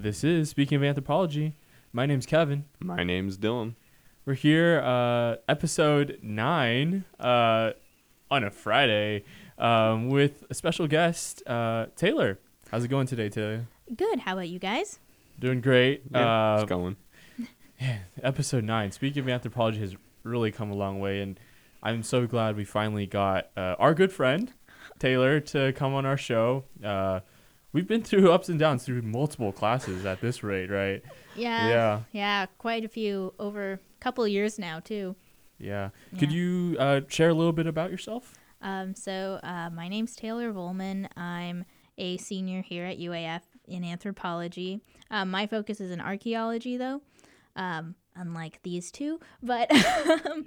This is Speaking of Anthropology. My name's Kevin. My name's Dillon. We're here, uh, episode nine, uh, on a Friday, um, with a special guest, uh, Taylor. How's it going today, Taylor? Good. How about you guys? Doing great. Yeah, uh, it's going. episode nine. Speaking of anthropology, has really come a long way, and I'm so glad we finally got uh, our good friend Taylor to come on our show. Uh, we've been through ups and downs through multiple classes at this rate, right? Yeah. Yeah. Yeah. Quite a few over a couple of years now too. Yeah. Could you uh, share a little bit about yourself? Um, so uh, my name's Taylor Vollman. I'm a senior here at UAF in anthropology. Um, my focus is in archaeology, though, um, unlike these two. But um,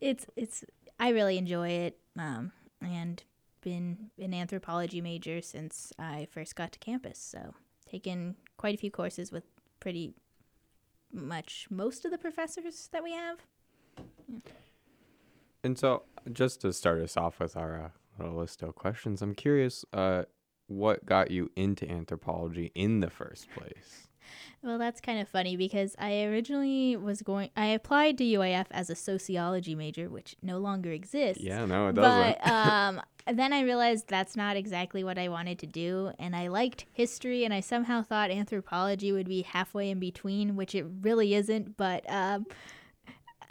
it's it's I really enjoy it, um, and been an anthropology major since I first got to campus. So taken quite a few courses with pretty much most of the professors that we have. And so, just to start us off with our uh, little list of questions, I'm curious, uh, what got you into anthropology in the first place? Well, that's kind of funny because I originally was going. I applied to UAF as a sociology major, which no longer exists. Yeah, no, it doesn't. But um, then I realized that's not exactly what I wanted to do, and I liked history, and I somehow thought anthropology would be halfway in between, which it really isn't. But um,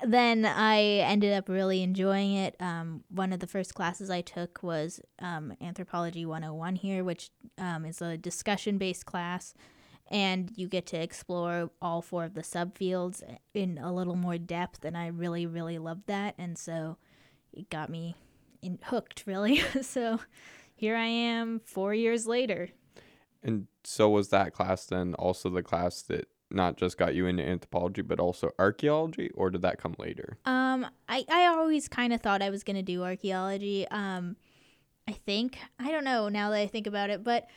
then I ended up really enjoying it. Um, one of the first classes I took was um, Anthropology 101 here, which um, is a discussion based class. And you get to explore all four of the subfields in a little more depth. And I really, really loved that. And so it got me in, hooked, really. so here I am four years later. and so, was that class then also the class that not just got you into anthropology, but also archaeology, or did that come later? Um, I, I always kind of thought I was going to do archaeology. Um, I think. I don't know now that I think about it, but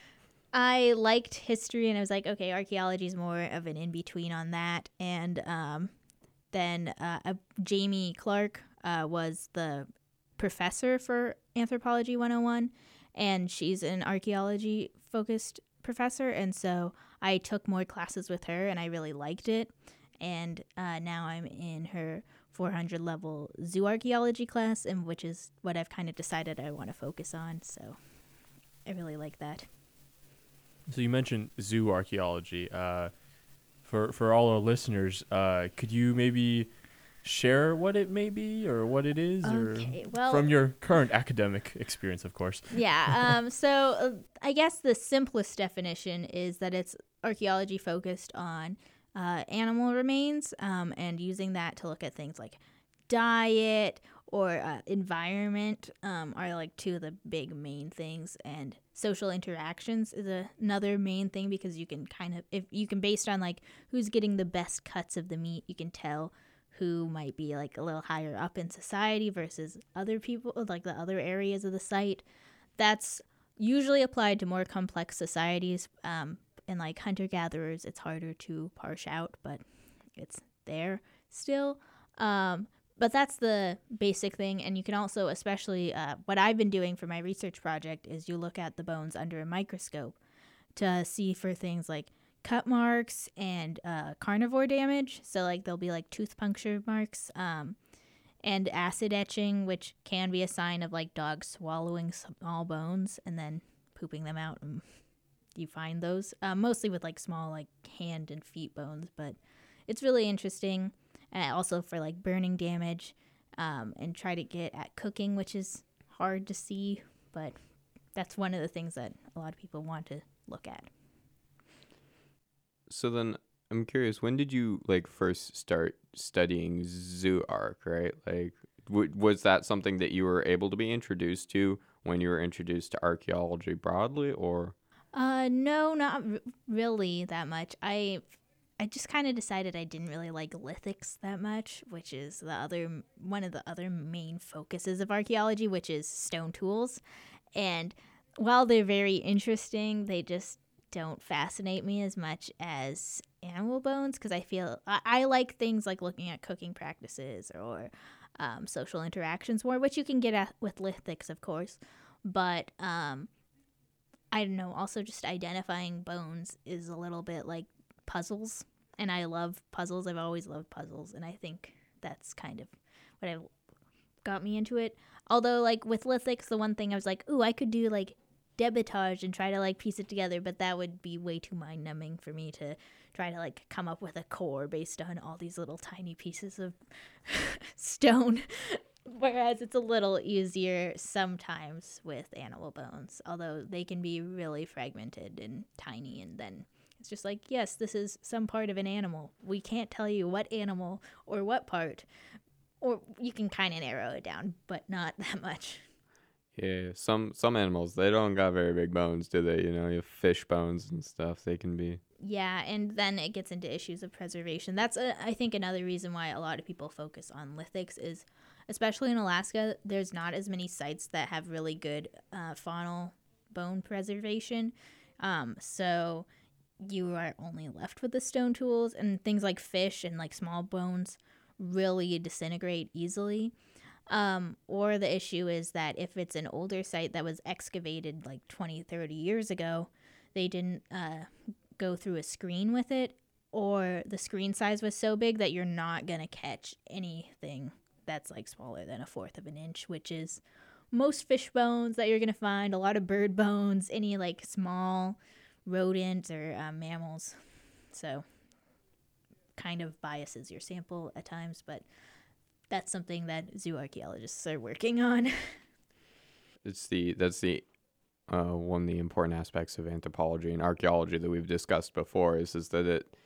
I liked history and I was like, okay, archaeology is more of an in between on that. And um, then uh, uh, Jamie Clark uh, was the professor for Anthropology 101, and she's an archaeology focused professor. And so I took more classes with her and I really liked it. And uh, now I'm in her 400 level zoo archaeology class, and which is what I've kind of decided I want to focus on. So I really like that. So you mentioned zoo archaeology. Uh, for for all our listeners, uh, could you maybe share what it may be or what it is, Okay, or well- from your current academic experience, of course? Yeah. Um, so uh, I guess the simplest definition is that it's archaeology focused on uh, animal remains um, and using that to look at things like diet or uh, environment um, are like two of the big main things and social interactions is a, another main thing because you can kind of if you can based on like who's getting the best cuts of the meat you can tell who might be like a little higher up in society versus other people like the other areas of the site. That's usually applied to more complex societies um, and like hunter gatherers it's harder to parse out but it's there still. Um, but that's the basic thing and you can also especially uh, what i've been doing for my research project is you look at the bones under a microscope to see for things like cut marks and uh, carnivore damage. So like there'll be like tooth puncture marks um, and acid etching which can be a sign of like dogs swallowing small bones and then pooping them out and you find those uh, mostly with like small like hand and feet bones but it's really interesting and also for like burning damage um, and try to get at cooking which is hard to see but that's one of the things that a lot of people want to look at So then, I'm curious, when did you like first start studying zoo arc? Right, like, w- was that something that you were able to be introduced to when you were introduced to archaeology broadly, or? Uh, no, not r- really that much. I, I just kind of decided I didn't really like lithics that much, which is the other one of the other main focuses of archaeology, which is stone tools. And while they're very interesting, they just don't fascinate me as much as animal bones because I feel I, I like things like looking at cooking practices or um, social interactions more, which you can get at with lithics, of course. But um, I don't know. Also, just identifying bones is a little bit like puzzles, and I love puzzles. I've always loved puzzles, and I think that's kind of what I got me into it. Although, like with lithics, the one thing I was like, ooh, I could do like debitage and try to like piece it together, but that would be way too mind numbing for me to try to like come up with a core based on all these little tiny pieces of stone. Whereas it's a little easier sometimes with animal bones, although they can be really fragmented and tiny, and then it's just like, yes, this is some part of an animal. We can't tell you what animal or what part, or you can kind of narrow it down, but not that much. Yeah, some some animals they don't got very big bones, do they? You know, you have fish bones and stuff. They can be. Yeah, and then it gets into issues of preservation. That's a, I think another reason why a lot of people focus on lithics is, especially in Alaska, there's not as many sites that have really good uh, faunal bone preservation. Um, so you are only left with the stone tools and things like fish and like small bones really disintegrate easily. Um, or the issue is that if it's an older site that was excavated like 20, 30 years ago, they didn't uh, go through a screen with it, or the screen size was so big that you're not going to catch anything that's like smaller than a fourth of an inch, which is most fish bones that you're going to find, a lot of bird bones, any like small rodents or uh, mammals. So, kind of biases your sample at times, but that's something that zoo archaeologists are working on. It's the that's the uh, one of the important aspects of anthropology and archaeology that we've discussed before is is that it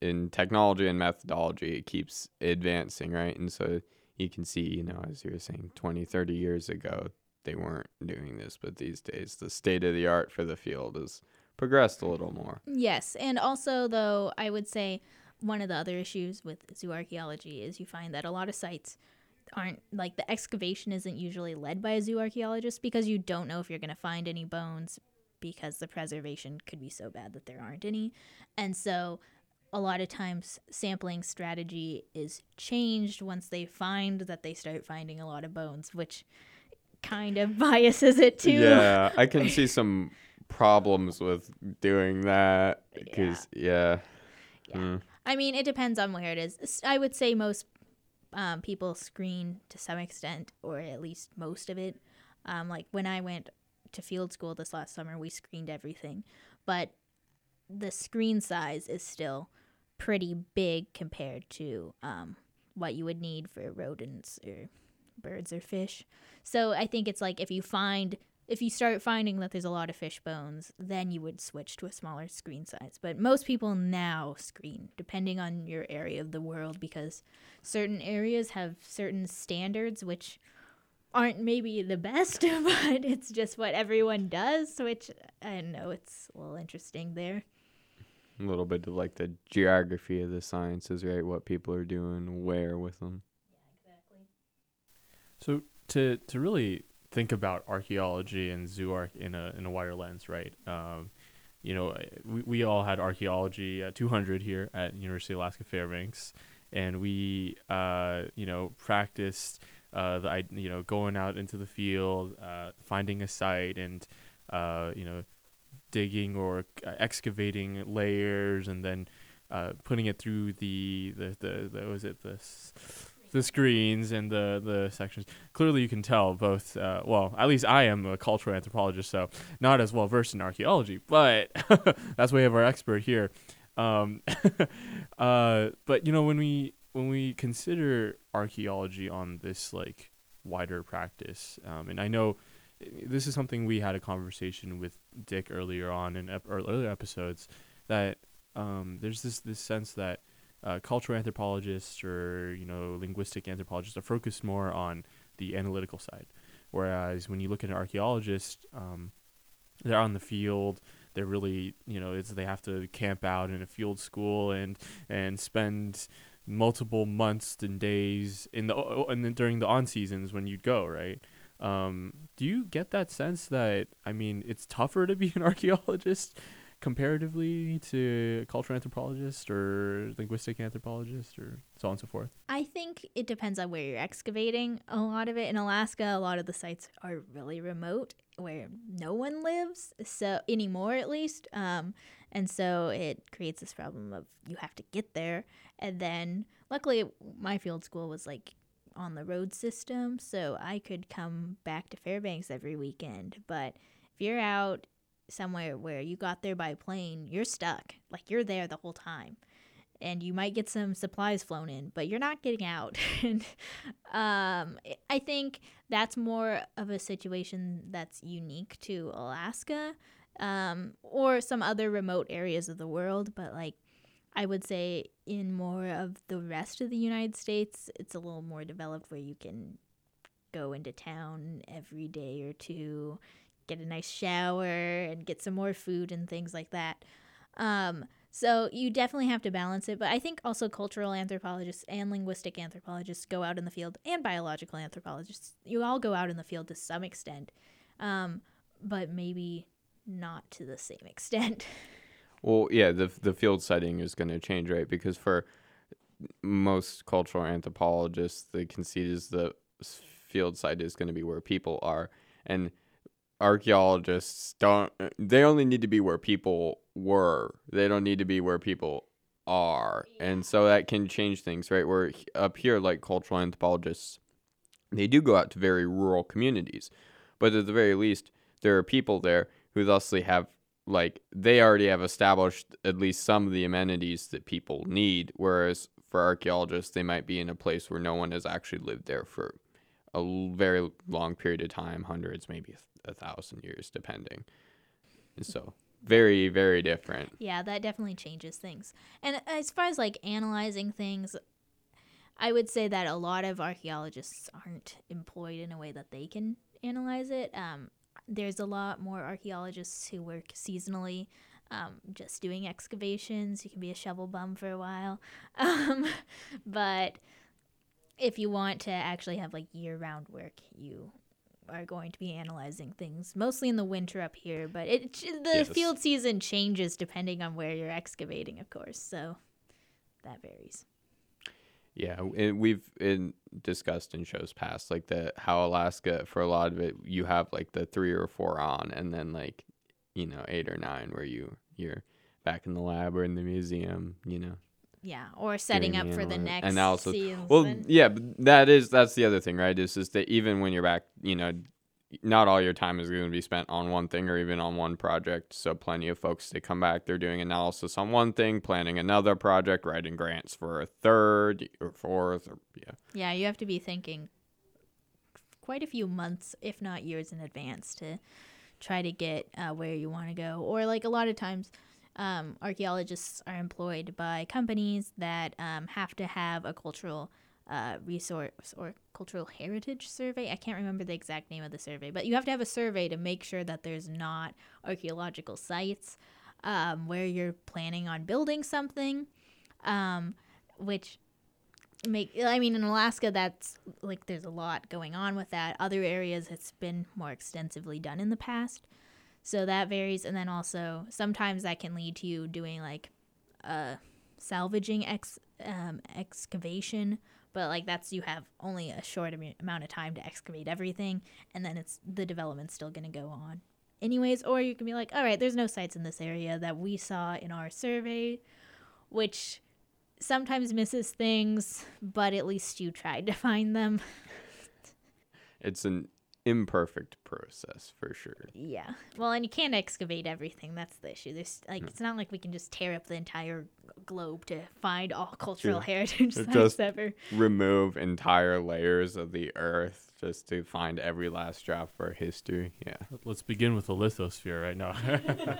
in technology and methodology it keeps advancing right and so you can see you know as you were saying 20 30 years ago they weren't doing this but these days the state of the art for the field has progressed a little more yes, and also though I would say one of the other issues with zoo archaeology is you find that a lot of sites aren't like the excavation isn't usually led by a zoo archaeologist because you don't know if you're going to find any bones because the preservation could be so bad that there aren't any. And so a lot of times sampling strategy is changed once they find that they start finding a lot of bones, which kind of biases it too. yeah i can see some problems with doing that because yeah, Yeah. Mm. I mean, it depends on where it is. I would say most um, people screen to some extent, or at least most of it. Um, like when I went to field school this last summer, we screened everything, but the screen size is still pretty big compared to um, what you would need for rodents or birds or fish. So I think it's like if you find if you start finding that there's a lot of fish bones, then you would switch to a smaller screen size. But most people now screen, depending on your area of the world, because certain areas have certain standards which aren't maybe the best, but it's just what everyone does, which I know, it's a little interesting there. a little bit of like the geography of the sciences right what people are doing where with them Yeah, exactly. So to to really think about archaeology and zoo arc in a in a wider lens, right? Um, you know, we, we all had archaeology at 200 here at University of Alaska Fairbanks, and we uh, you know practiced uh, the you know going out into the field, uh, finding a site, and uh, you know digging or uh, excavating layers, and then uh, putting it through the the the, the was it the s- the screens and the the sections. Clearly you can tell both uh, well at least i am a cultural anthropologist so not as well versed in archaeology but that's why we have our expert here. Um, uh, but you know when we when we consider archaeology on this like wider practice um, and i know eh, this is something we had a conversation with dick earlier on in ep- earlier episodes that um, there's this this sense that uh, cultural anthropologists or you know linguistic anthropologists are focused more on the analytical side, whereas when you look at an archaeologist, um, they're on the field. They're really you know it's they have to camp out in a field school and and spend multiple months and days in the and then during the on seasons when you'd go right. Um, do you get that sense that I mean it's tougher to be an archaeologist comparatively to cultural anthropologist or linguistic anthropologist or so on and so forth? I think it depends on where you're excavating. A lot of it in Alaska, a lot of the sites are really remote where no one lives, so anymore at least. Um, and so it creates this problem of you have to get there. And then luckily, my field school was like on the road system, so I could come back to Fairbanks every weekend. But if you're out somewhere where you got there by plane, you're stuck. Like you're there the whole time. And you might get some supplies flown in, but you're not getting out. and um, I think that's more of a situation that's unique to Alaska um, or some other remote areas of the world. But like, I would say in more of the rest of the United States, it's a little more developed where you can go into town every day or two get a nice shower and get some more food and things like that. Um, so you definitely have to balance it. But I think also cultural anthropologists and linguistic anthropologists go out in the field and biological anthropologists. You all go out in the field to some extent, um, but maybe not to the same extent. Well, yeah, the the field setting is going to change, right? Because for most cultural anthropologists, the conceit is the field site is going to be where people are, and archaeologists don't they only need to be where people were. They don't need to be where people are. And so that can change things right? Where up here like cultural anthropologists they do go out to very rural communities. But at the very least there are people there who thusly have like they already have established at least some of the amenities that people need. Whereas for archaeologists they might be in a place where no one has actually lived there for a very long period of time hundreds maybe a thousand years, depending. So very, very different. Yeah, that definitely changes things. And as far as like analyzing things, I would say that a lot of archaeologists aren't employed in a way that they can analyze it. Um, there's a lot more archaeologists who work seasonally, um, just doing excavations. You can be a shovel bum for a while. Um, but if you want to actually have like year round work, you are going to be analyzing things mostly in the winter up here, but it the yes. field season changes depending on where you're excavating, of course. So that varies. Yeah, and we've in, discussed in shows past like the how Alaska for a lot of it you have like the three or four on, and then like you know eight or nine where you you're back in the lab or in the museum, you know, yeah, or setting up for the next analysis. Season. Well, yeah, that is that's the other thing, right? Is is that even when you're back, you know, not all your time is going to be spent on one thing or even on one project. So plenty of folks they come back, they're doing analysis on one thing, planning another project, writing grants for a third or fourth, or yeah. Yeah, you have to be thinking quite a few months, if not years, in advance to try to get uh, where you want to go. Or like a lot of times um, archaeologists are employed by companies that um, have to have a cultural uh, resource or cultural heritage survey. I can't remember the exact name of the survey, but you have to have a survey to make sure that there's not archaeological sites um, where you're planning on building something, um, which make I mean in Alaska that's like there's a lot going on with that. Other areas it's been more extensively done in the past. So that varies. And then also, sometimes that can lead to you doing like a salvaging ex, um, excavation. But like that's you have only a short amount of time to excavate everything, and then it's the development's still going to go on, anyways. Or you can be like, all right, there's no sites in this area that we saw in our survey, which sometimes misses things, but at least you tried to find them. it's an imperfect process for sure. Yeah. Well, and you can't excavate everything. That's the issue. There's like it's not like we can just tear up the entire globe to find all cultural yeah. heritage sites just ever. Remove entire layers of the earth just to find every last drop of our history. Yeah. Let's begin with the lithosphere right now.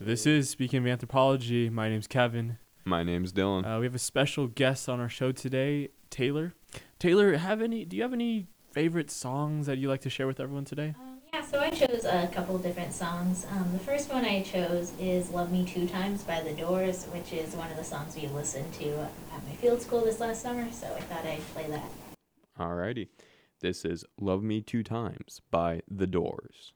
this is speaking of anthropology. My name's Kevin. My name's Dillon. Uh, we have a special guest on our show today, Taylor. Taylor, have any? Do you have any favorite songs that you like to share with everyone today? Um, yeah, so I chose a couple different songs. Um, the first one I chose is Love Me Two Times by The Doors, which is one of the songs we listened to at my field school this last summer, so I thought I'd play that. Alrighty. This is Love Me Two Times by The Doors.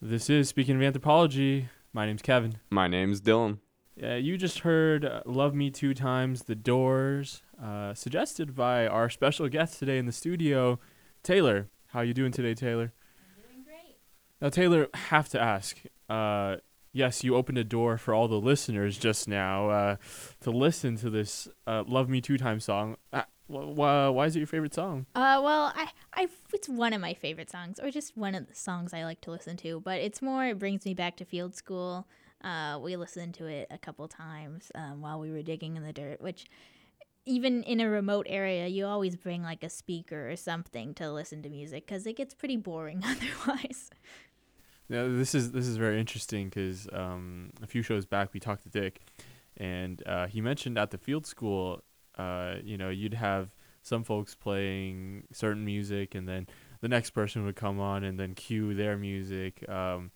This is Speaking of Anthropology. My name's Kevin. My name's Dillon. Yeah, you just heard uh, Love Me Two Times, The Doors, uh, suggested by our special guest today in the studio, Taylor. How you doing today, Taylor? I'm doing great. Now, Taylor, have to ask. Uh, yes, you opened a door for all the listeners just now uh, to listen to this uh, "Love Me Two Times" song. Uh, wh- wh- why is it your favorite song? Uh, well, I, I, it's one of my favorite songs, or just one of the songs I like to listen to. But it's more, it brings me back to field school. Uh, we listened to it a couple times um, while we were digging in the dirt, which even in a remote area, you always bring like a speaker or something to listen to music because it gets pretty boring otherwise. Yeah, this is this is very interesting because um, a few shows back we talked to Dick, and uh, he mentioned at the field school, uh, you know, you'd have some folks playing certain music, and then the next person would come on and then cue their music. Um,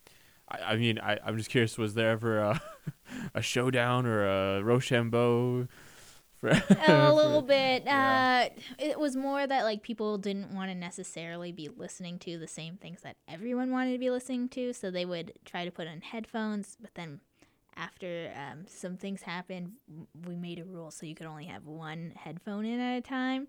I, I mean, I, I'm just curious, was there ever a, a showdown or a Rochambeau? For, a little bit. yeah. Uh, it was more that like people didn't want to necessarily be listening to the same things that everyone wanted to be listening to, so they would try to put on headphones. But then, after um, some things happened, we made a rule so you could only have one headphone in at a time,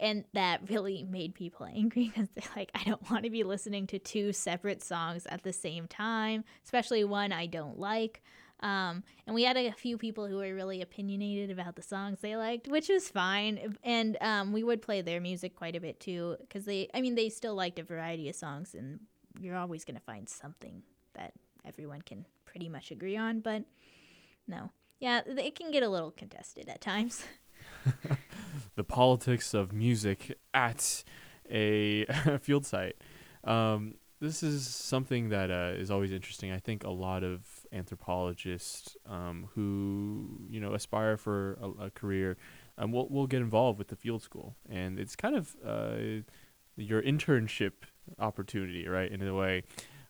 and that really made people angry because they're like, I don't want to be listening to two separate songs at the same time, especially one I don't like. Um, and we had a few people who were really opinionated about the songs they liked, which was fine. And um, we would play their music quite a bit too, because they, I mean, they still liked a variety of songs, and you're always going to find something that everyone can pretty much agree on. But no, yeah, it can get a little contested at times. the politics of music at a field site. Um, this is something that uh, is always interesting. I think a lot of anthropologists um, who you know aspire for a, a career um, will will get involved with the field school, and it's kind of uh, your internship opportunity, right? In a way.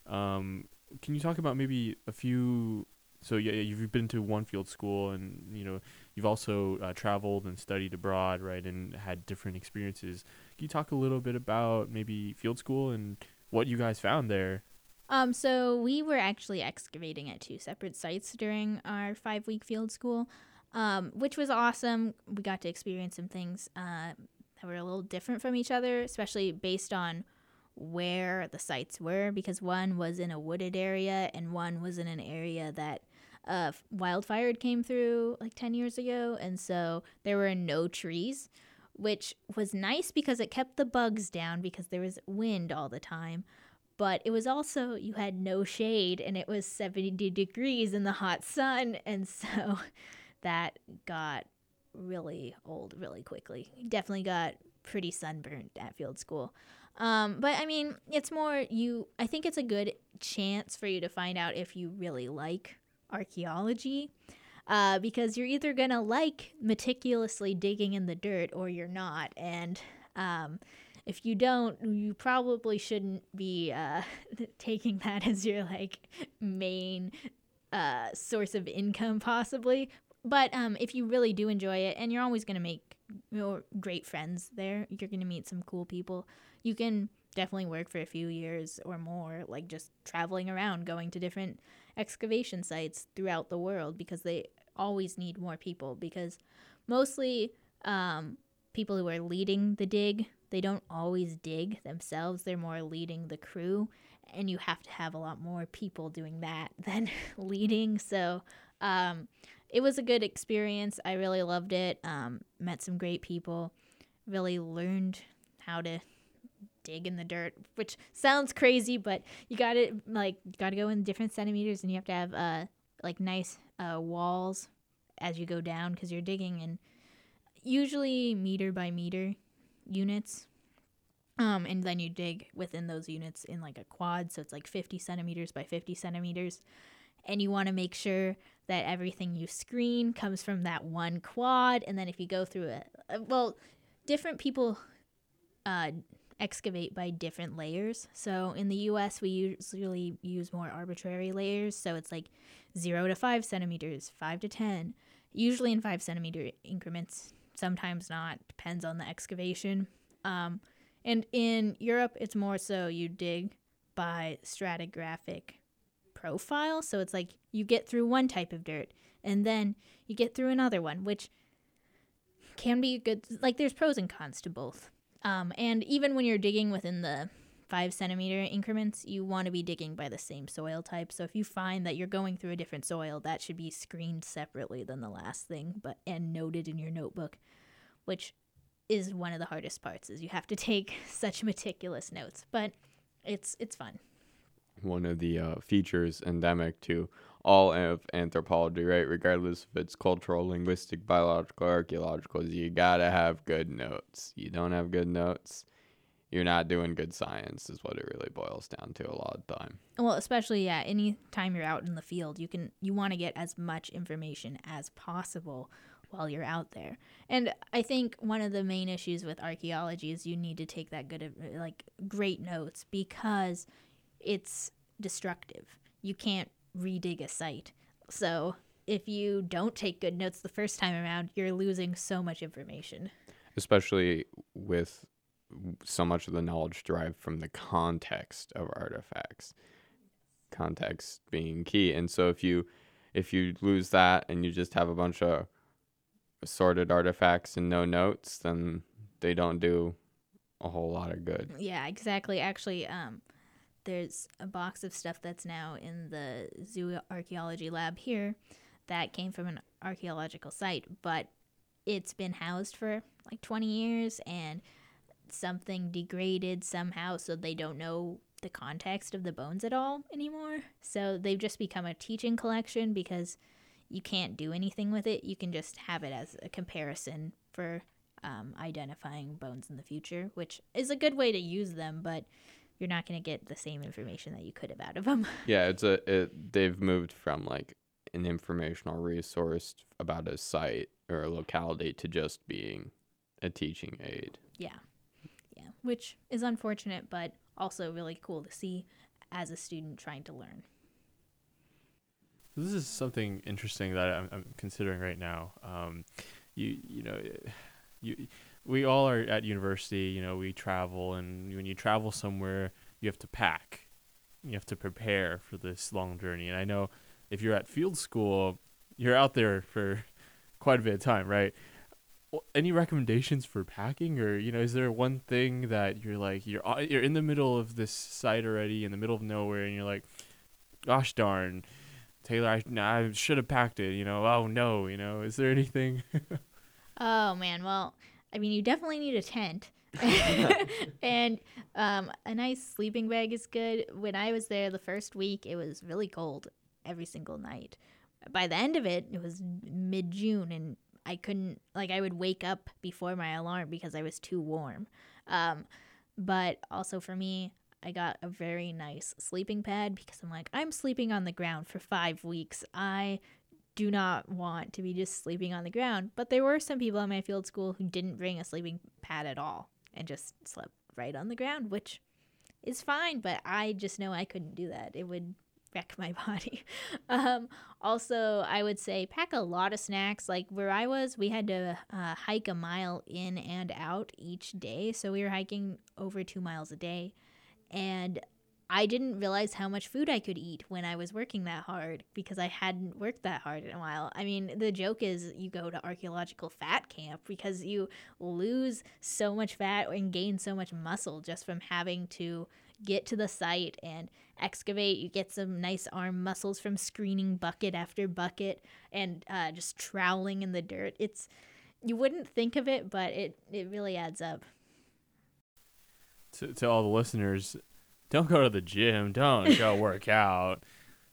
Um, can you talk about maybe a few? So yeah, you've been to one field school, and you know you've also uh, traveled and studied abroad, right, and had different experiences. Can you talk a little bit about maybe field school and what you guys found there? Um, so we were actually excavating at two separate sites during our five week field school, um, which was awesome. We got to experience some things uh, that were a little different from each other, especially based on where the sites were, because one was in a wooded area and one was in an area that wildfire came through like 10 years ago. And so there were no trees, which was nice because it kept the bugs down because there was wind all the time but it was also you had no shade and it was 70 degrees in the hot sun and so that got really old really quickly definitely got pretty sunburned at field school um, but i mean it's more you i think it's a good chance for you to find out if you really like archaeology uh, because you're either gonna like meticulously digging in the dirt or you're not and um, if you don't, you probably shouldn't be uh, taking that as your like main uh, source of income, possibly. But um, if you really do enjoy it, and you're always gonna make you know, great friends there, you're gonna meet some cool people. You can definitely work for a few years or more, like just traveling around, going to different excavation sites throughout the world because they always need more people. Because mostly um, people who are leading the dig they don't always dig themselves. They're more leading the crew and you have to have a lot more people doing that than leading. So um, it was a good experience. I really loved it. Um, met some great people really learned how to dig in the dirt which sounds crazy but you gotta like gotta go in different centimeters and you have to have uh like nice uh, walls as you go down because you're digging in usually meter by meter units. Um, and then you dig within those units in like a quad, so it's like 50 centimeters by 50 centimeters. And you want to make sure that everything you screen comes from that one quad. And then if you go through it, well, different people uh, excavate by different layers. So in the US, we usually use more arbitrary layers. So it's like zero to five centimeters, five to 10, usually in five centimeter increments sometimes not depends on the excavation um, and in europe it's more so you dig by stratigraphic profile. So it's like you get through one type of dirt and then you get through another one, which can be good. Like there's pros and cons to both. Um, and even when you're digging within the five centimeter increments, you want to be digging by the same soil type. So if you find that you're going through a different soil, that should be screened separately than the last thing, but and noted in your notebook, which is one of the hardest parts is you have to take such meticulous notes. But it's it's fun. One of the uh, features endemic to all of anthropology, right? Regardless if it's cultural, linguistic, biological, archaeological, you gotta have good notes. You don't have good notes, you're not doing good science, is what it really boils down to a lot of time. Well, especially yeah, any time you're out in the field, you can you want to get as much information as possible while you're out there. And I think one of the main issues with archaeology is you need to take that good like great notes because it's destructive. You can't redig a site. So if you don't take good notes the first time around, you're losing so much information. Especially with so much of the knowledge derived from the context of artifacts. Context being key. And so if you if you lose that and you just have a bunch of assorted artifacts and no notes, then they don't do a whole lot of good. Yeah, exactly. Actually, um, there's a box of stuff that's now in the zoo archaeology lab here that came from an archaeological site, but it's been housed for like 20 years and something degraded somehow, so they don't know the context of the bones at all anymore. So they've just become a teaching collection because you can't do anything with it. You can just have it as a comparison for um, identifying bones in the future, which is a good way to use them, but you're not going to get the same information that you could have out of them. Yeah, it's a it, they've moved from like an informational resource about a site or a locality to just being a teaching aid. Yeah. Yeah, which is unfortunate but also really cool to see as a student trying to learn. This is something interesting that I'm, I'm considering right now. Um, you you know, you we all are at university. You know, we travel, and when you travel somewhere, you have to pack. You have to prepare for this long journey. And I know if you're at field school, you're out there for quite a bit of time, right? any recommendations for packing or you know is there one thing that you're like you're uh, you're in the middle of this site already in the middle of nowhere and you're like gosh darn Taylor, I, I should have packed it. You know, oh no, you know, is there anything? oh man, well, I mean, you definitely need a tent. and um, a nice sleeping bag is good. When I was there the first week, it was really cold every single night. By the end of it, it was mid June, and I couldn't, like, I would wake up before my alarm because I was too warm. Um, but also for me, I got a very nice sleeping pad because I'm like, I'm sleeping on the ground for five weeks. I do not want to be just sleeping on the ground. But there were some people at my field school who didn't bring a sleeping pad at all and just slept right on the ground, which is fine. But I just know I couldn't do that. It would wreck my body. um, also, I would say pack a lot of snacks. Like where I was, we had to uh, hike a mile in and out each day. So we were hiking over two miles a day. And I didn't realize how much food I could eat when I was working that hard because I hadn't worked that hard in a while. I mean, the joke is you go to archaeological fat camp because you lose so much fat and gain so much muscle just from having to get to the site and excavate. You get some nice arm muscles from screening bucket after bucket and uh, just troweling in the dirt. It's you wouldn't think of it, but it it really adds up to, to all the listeners, don't go to the gym. Don't go work out.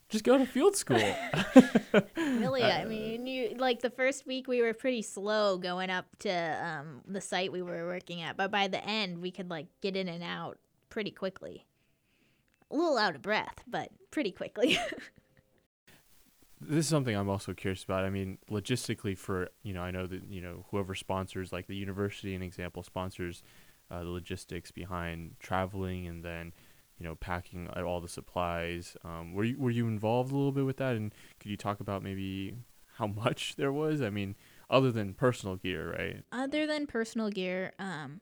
Just go to field school. really, I mean, you like the first week we were pretty slow going up to um, the site we were working at, but by the end we could like get in and out pretty quickly. A little out of breath, but pretty quickly. this is something I'm also curious about. I mean, logistically, for you know, I know that you know whoever sponsors, like the university, an example sponsors uh, the logistics behind traveling and then you know packing all the supplies. Um, were you were you involved a little bit with that? And could you talk about maybe how much there was? I mean, other than personal gear, right? Other than personal gear, um,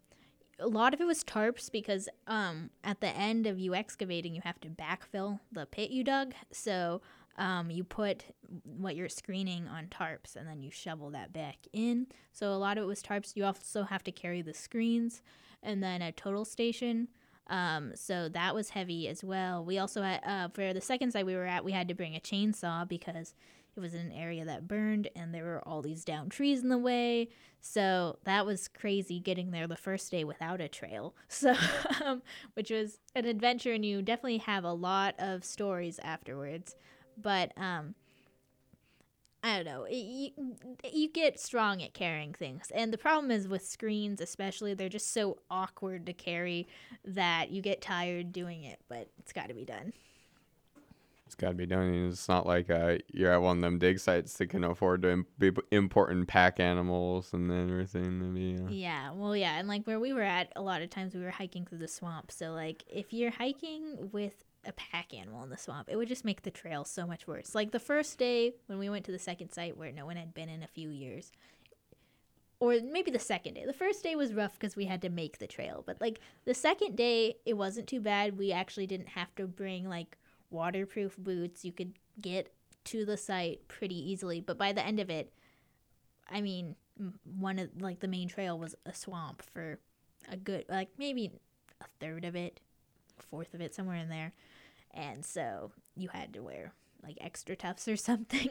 a lot of it was tarps because um, at the end of you excavating, you have to backfill the pit you dug. So um, you put what you're screening on tarps and then you shovel that back in. So a lot of it was tarps. You also have to carry the screens and then a total station. Um, so that was heavy as well. We also had, uh, for the second site we were at, we had to bring a chainsaw because it was in an area that burned and there were all these down trees in the way. So that was crazy getting there the first day without a trail. So, um, which was an adventure, and you definitely have a lot of stories afterwards. But um, I don't know. You, you get strong at carrying things. And the problem is with screens, especially, they're just so awkward to carry that you get tired doing it, but it's got to be done. It's got to be done. It's not like uh, you're at one of them dig sites that can afford to Im- be importing pack animals and then everything. To be, uh, Yeah, well, yeah, and like where we were at, a lot of times we were hiking through the swamp. So, like, if you're hiking with a pack animal in the swamp, it would just make the trail so much worse. Like the first day when we went to the second site where no one had been in a few years, or maybe the second day. The first day was rough because we had to make the trail, but like the second day, it wasn't too bad. We actually didn't have to bring like waterproof boots. You could get to the site pretty easily, but by the end of it, I mean, one of like the main trail was a swamp for a good like maybe a third of it, fourth of it, somewhere in there. And so you had to wear like extra tufts or something.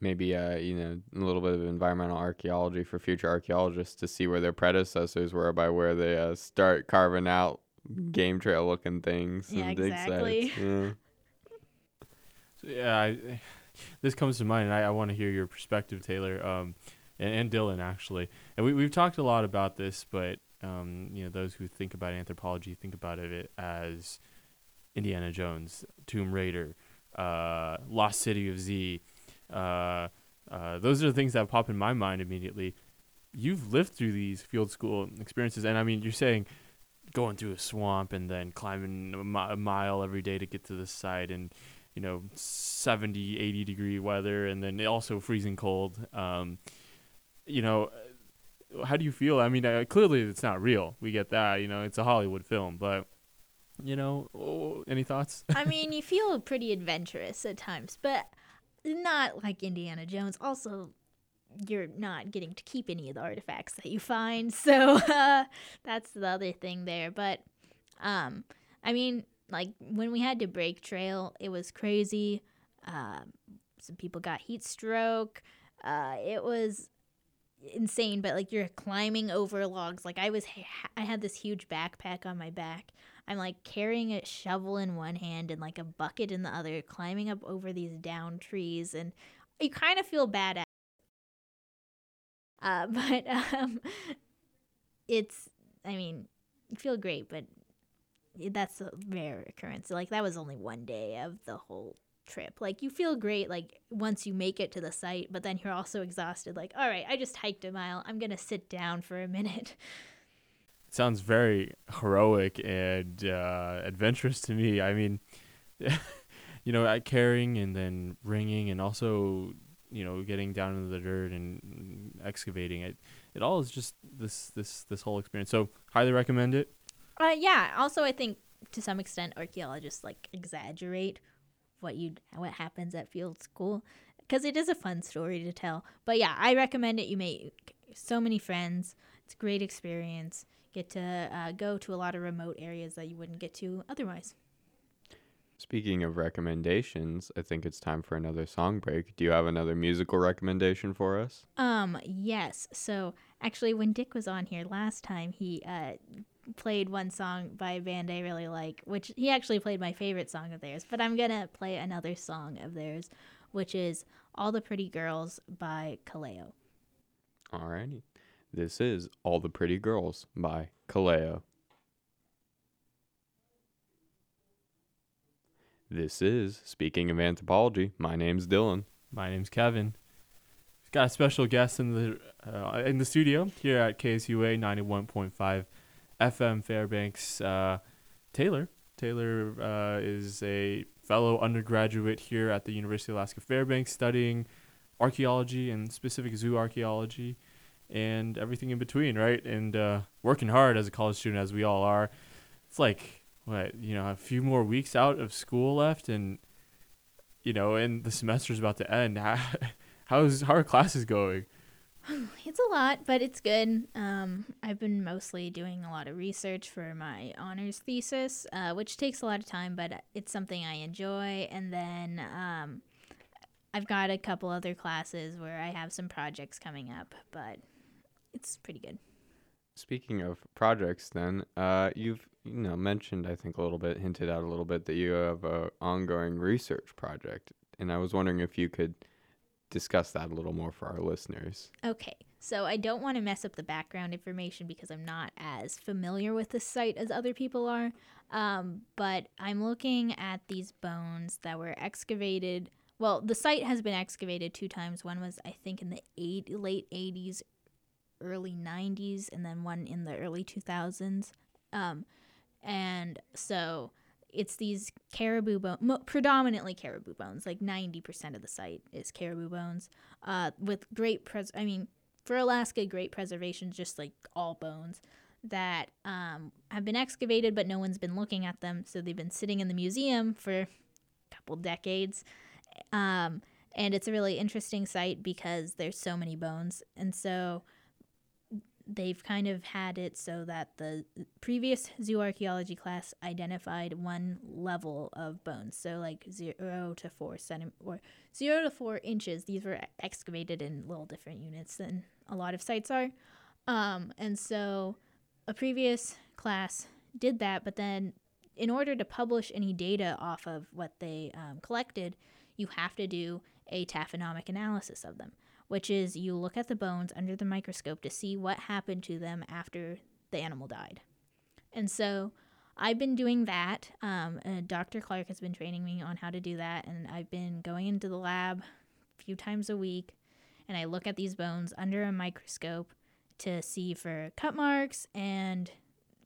maybe uh, you know a little bit of environmental archaeology for future archaeologists to see where their predecessors were by where they uh, start carving out game trail looking things Yeah, and dig exactly. sites. Yeah. So, yeah, I, this comes to mind, and I, I want to hear your perspective, Taylor, um, and, and Dillon actually. And we we've talked a lot about this, but um, you know, those who think about anthropology think about it as Indiana Jones, Tomb Raider, uh, Lost City of Z. Uh, uh, those are the things that pop in my mind immediately. You've lived through these field school experiences, and I mean, you're saying going through a swamp and then climbing a, mi- a mile every day to get to the site, and you know 70 80 degree weather and then also freezing cold um you know how do you feel i mean uh, clearly it's not real we get that you know it's a hollywood film but you know oh, any thoughts I mean, you feel pretty adventurous at times, but not like Indiana Jones. Also, you're not getting to keep any of the artifacts that you find, so uh, that's the other thing there. But, um, I mean, like when we had to break trail, it was crazy. Uh, some people got heat stroke. Uh, it was insane, but like you're climbing over logs. Like I was, I had this huge backpack on my back. I'm like carrying a shovel in one hand and like a bucket in the other, climbing up over these down trees, and you kind of feel bad at. Uh, but um, it's, I mean, you feel great, but that's a rare occurrence. Like that was only one day of the whole trip. Like you feel great like once you make it to the site, but then you're also exhausted. Like, all right, I just hiked a mile. I'm gonna sit down for a minute. it sounds very heroic and uh, adventurous to me i mean you know carrying and then ringing and also you know getting down into the dirt and excavating it it all is just this this this whole experience so highly recommend it Uh, yeah. Also, I think to some extent archaeologists like exaggerate what you what happens at field school because it is a fun story to tell. But yeah, I recommend it. You make so many friends. It's a great experience. Get to uh, go to a lot of remote areas that you wouldn't get to otherwise. Speaking of recommendations, I think it's time for another song break. Do you have another musical recommendation for us? Um, yes. So actually, when Dick was on here last time, he uh, played one song by a band I really like, which he actually played my favorite song of theirs. But I'm gonna play another song of theirs, which is "All the Pretty Girls" by Kaleo. Alrighty. This is All the Pretty Girls by Kaleo. This is Speaking of Anthropology. My name's Dillon. my name's kevin we've got a special guest in the uh, in the studio here at ksua 91.5 fm fairbanks uh, taylor taylor uh, is a fellow undergraduate here at the university of alaska fairbanks studying archaeology and specific zoo archaeology and everything in between, right? And uh, working hard as a college student, as we all are. It's like what you know, a few more weeks out of school left, and you know, and the semester's about to end. How, how's how are classes going? It's a lot, but it's good. Um, I've been mostly doing a lot of research for my honors thesis, uh, which takes a lot of time, but it's something I enjoy. And then um, I've got a couple other classes where I have some projects coming up, but it's pretty good. Speaking of projects, then uh, you've you know mentioned I think a little bit, hinted out a little bit that you have a ongoing research project, and I was wondering if you could discuss that a little more for our listeners. Okay, so I don't want to mess up the background information because I'm not as familiar with the site as other people are. Um, but I'm looking at these bones that were excavated. Well, the site has been excavated two times. One was, I think, in the eight, late 80s, early 90s, and then one in the early 2000s. Um, and so it's these caribou bones, mo- predominantly caribou bones. Like 90% of the site is caribou bones, uh, with great pres. I mean, for Alaska, great preservation, just like all bones that um, have been excavated, but no one's been looking at them. So they've been sitting in the museum for a couple decades. Um, and it's a really interesting site because there's so many bones. And so they've kind of had it so that the previous zooarchaeology class identified one level of bones. So like zero to four centimeters or zero to four inches. These were excavated in little different units than a lot of sites are. Um, and so a previous class did that, but then in order to publish any data off of what they um, collected, you have to do a taphonomic analysis of them which is you look at the bones under the microscope to see what happened to them after the animal died. And so I've been doing that. Um, Dr. Clark has been training me on how to do that, and I've been going into the lab a few times a week, and I look at these bones under a microscope to see for cut marks and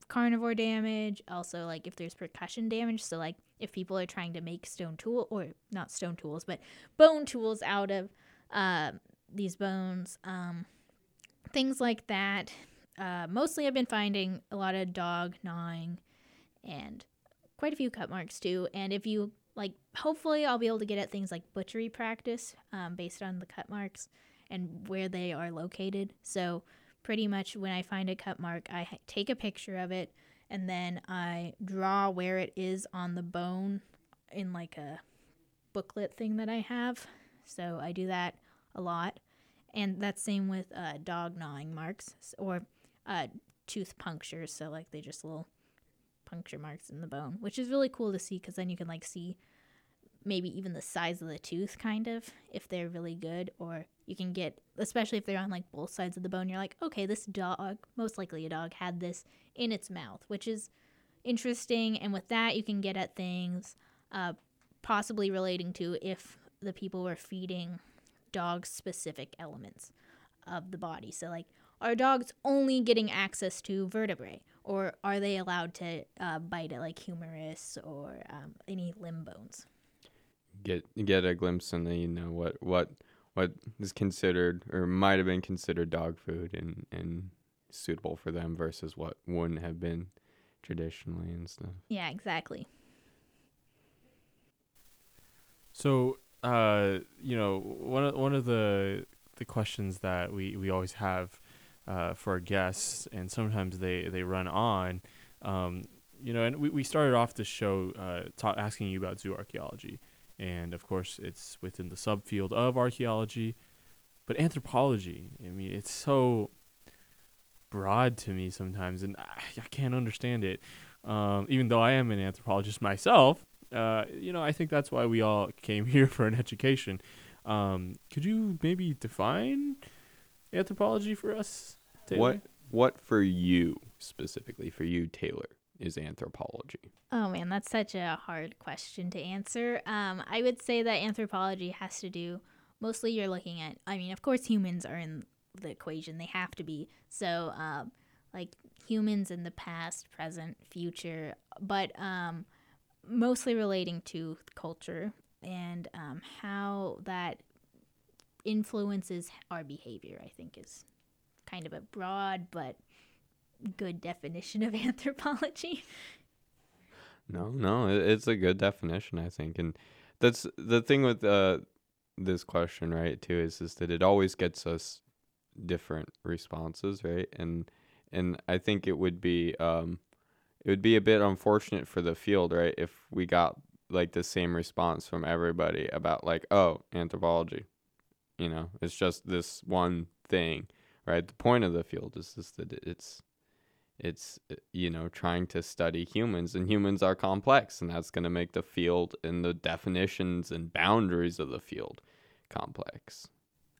carnivore damage. Also, like if there's percussion damage, so like if people are trying to make stone tool or not stone tools, but bone tools out of uh, these bones, um, things like that. Uh, mostly, I've been finding a lot of dog gnawing and quite a few cut marks too. And if you like, hopefully, I'll be able to get at things like butchery practice um, based on the cut marks and where they are located. So, pretty much when I find a cut mark, I take a picture of it and then I draw where it is on the bone in like a booklet thing that I have. So, I do that a lot. And that's same with uh, dog gnawing marks or uh, tooth punctures. So like they just little puncture marks in the bone, which is really cool to see because then you can like see maybe even the size of the tooth kind of if they're really good or you can get especially if they're on like both sides of the bone you're like okay this dog most likely a dog had this in its mouth which is interesting and with that you can get at things uh, possibly relating to if the people were feeding dog specific elements of the body. So, like, are dogs only getting access to vertebrae, or are they allowed to uh, bite at like humerus or um, any limb bones? Get get a glimpse into you know what what what is considered or might have been considered dog food and and suitable for them versus what wouldn't have been traditionally and stuff. Yeah, exactly. So uh, you know, one of one of the the questions that we, we always have uh, for our guests, and sometimes they, they run on, um, you know, and we, we started off the show uh, ta- asking you about zoo archaeology. And of course, it's within the subfield of archaeology, but anthropology, I mean, it's so broad to me sometimes, and I, I can't understand it. Um, even though I am an anthropologist myself, uh, you know, I think that's why we all came here for an education. Um, could you maybe define anthropology for us? Taylor? What What for you specifically for you, Taylor, is anthropology? Oh man, that's such a hard question to answer. Um, I would say that anthropology has to do mostly. You're looking at. I mean, of course, humans are in the equation. They have to be. So, um, like humans in the past, present, future, but um mostly relating to culture and um, how that influences our behavior. I think is kind of a broad but good definition of anthropology. No, no, it's a good definition, I think, and that's the thing with uh this question, right? Too is is that it always gets us different responses, right? And and I think it would be um it would be a bit unfortunate for the field, right, if we got like the same response from everybody about like, oh, anthropology. You know, it's just this one thing, right? The point of the field is just that it's it's you know trying to study humans and humans are complex and that's going to make the field and the definitions and boundaries of the field complex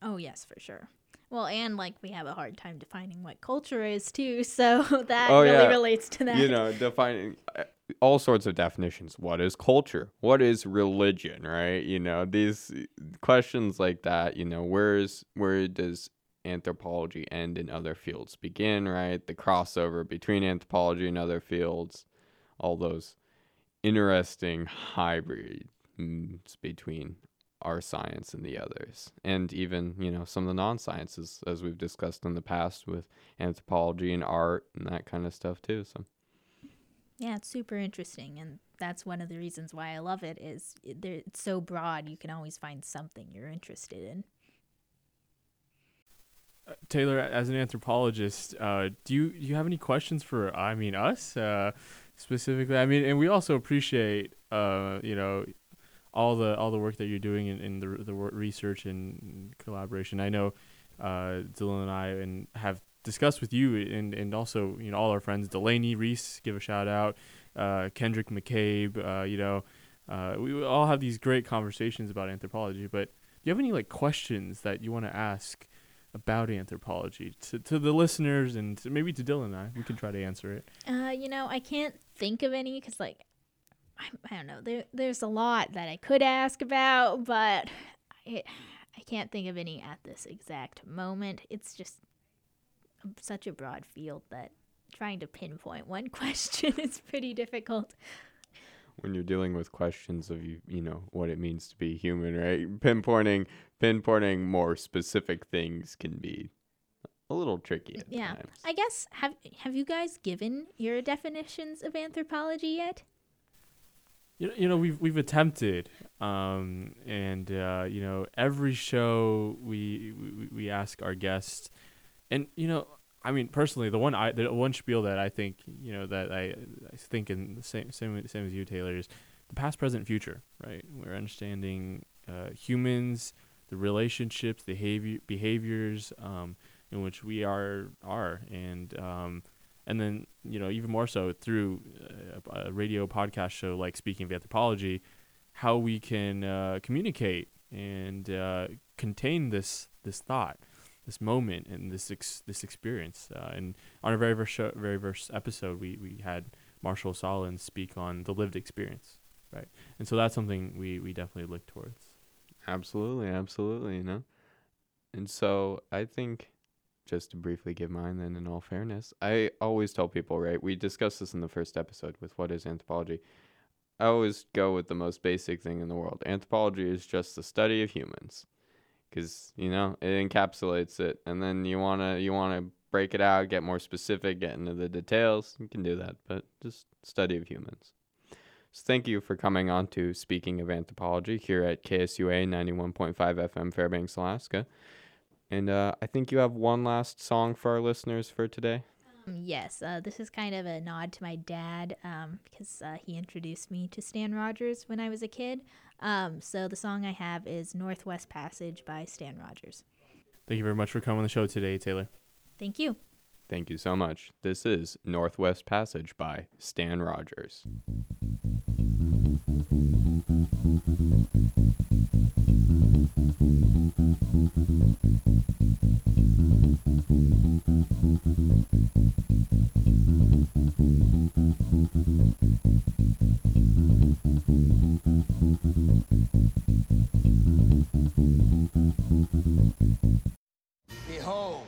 Oh, yes, for sure. Well, and like we have a hard time defining what culture is too, so that Oh, really yeah. relates to that. you know defining uh, all sorts of definitions what is culture what is religion right you know these questions like that you know where's where does anthropology end and other fields begin right the crossover between anthropology and other fields all those interesting hybrids between our science and the others and even you know some of the non-sciences as we've discussed in the past with anthropology and art and that kind of stuff too so Yeah, it's super interesting, and that's one of the reasons why I love it. Is it- there- it's so broad, you can always find something you're interested in. Uh, Taylor, as an anthropologist, uh, do you do you have any questions for I mean us uh, specifically? I mean, and we also appreciate uh, you know all the all the work that you're doing in, in the the research and collaboration. I know uh, Dillon and I and have discussed with you and and also you know all our friends Delaney Reese, give a shout out, uh, Kendrick McCabe. Uh, you know, uh, we all have these great conversations about anthropology. But do you have any like questions that you want to ask? about anthropology to, to the listeners and maybe to Dillon and I. We can try to answer it. Uh, you know, I can't think of any because, like, I, I don't know. There, there's a lot that I could ask about, but I, I can't think of any at this exact moment. It's just such a broad field that trying to pinpoint one question is pretty difficult. when you're dealing with questions of you you know what it means to be human right pinpointing pinpointing more specific things can be a little tricky Yeah. times I guess have have you guys given your definitions of anthropology yet? You know, you know we've we've attempted, um, and uh, you know every show we, we we ask our guests, and you know I mean personally the one I the one spiel that I think you know that I I think in the same same same as you Taylor is the past, present, future. Right, we're understanding uh, humans, the relationships, the behavior behaviors um, in which we are are, and um, and then you know even more so through uh, a radio podcast show like speaking of anthropology how we can uh, communicate and uh, contain this this thought this moment and this ex- this experience. Uh, and on our very first show, very first episode we we had Marshall Solon speak on the lived experience right? And so that's something we we definitely look towards. Absolutely absolutely you know? And so i think just to briefly give mine then in all fairness. I always tell people right we discussed this in the first episode with what is anthropology. I always go with the most basic thing in the world. Anthropology is just the study of humans because you know it encapsulates it. And then you want to you want to break it out get more specific get into the details you can do that but just study of humans. So thank you for coming on to speaking of anthropology here at ksua 91.5 fm fairbanks alaska and uh, i think you have one last song for our listeners for today Um, yes, uh, this is kind of a nod to my dad um, because uh, he introduced me to Stan Rogers when I was a kid. Um, so the song I have is Northwest Passage by Stan Rogers. thank you very much for coming on the show today Taylor Thank you. thank you so much this is northwest passage by stan rogers Behold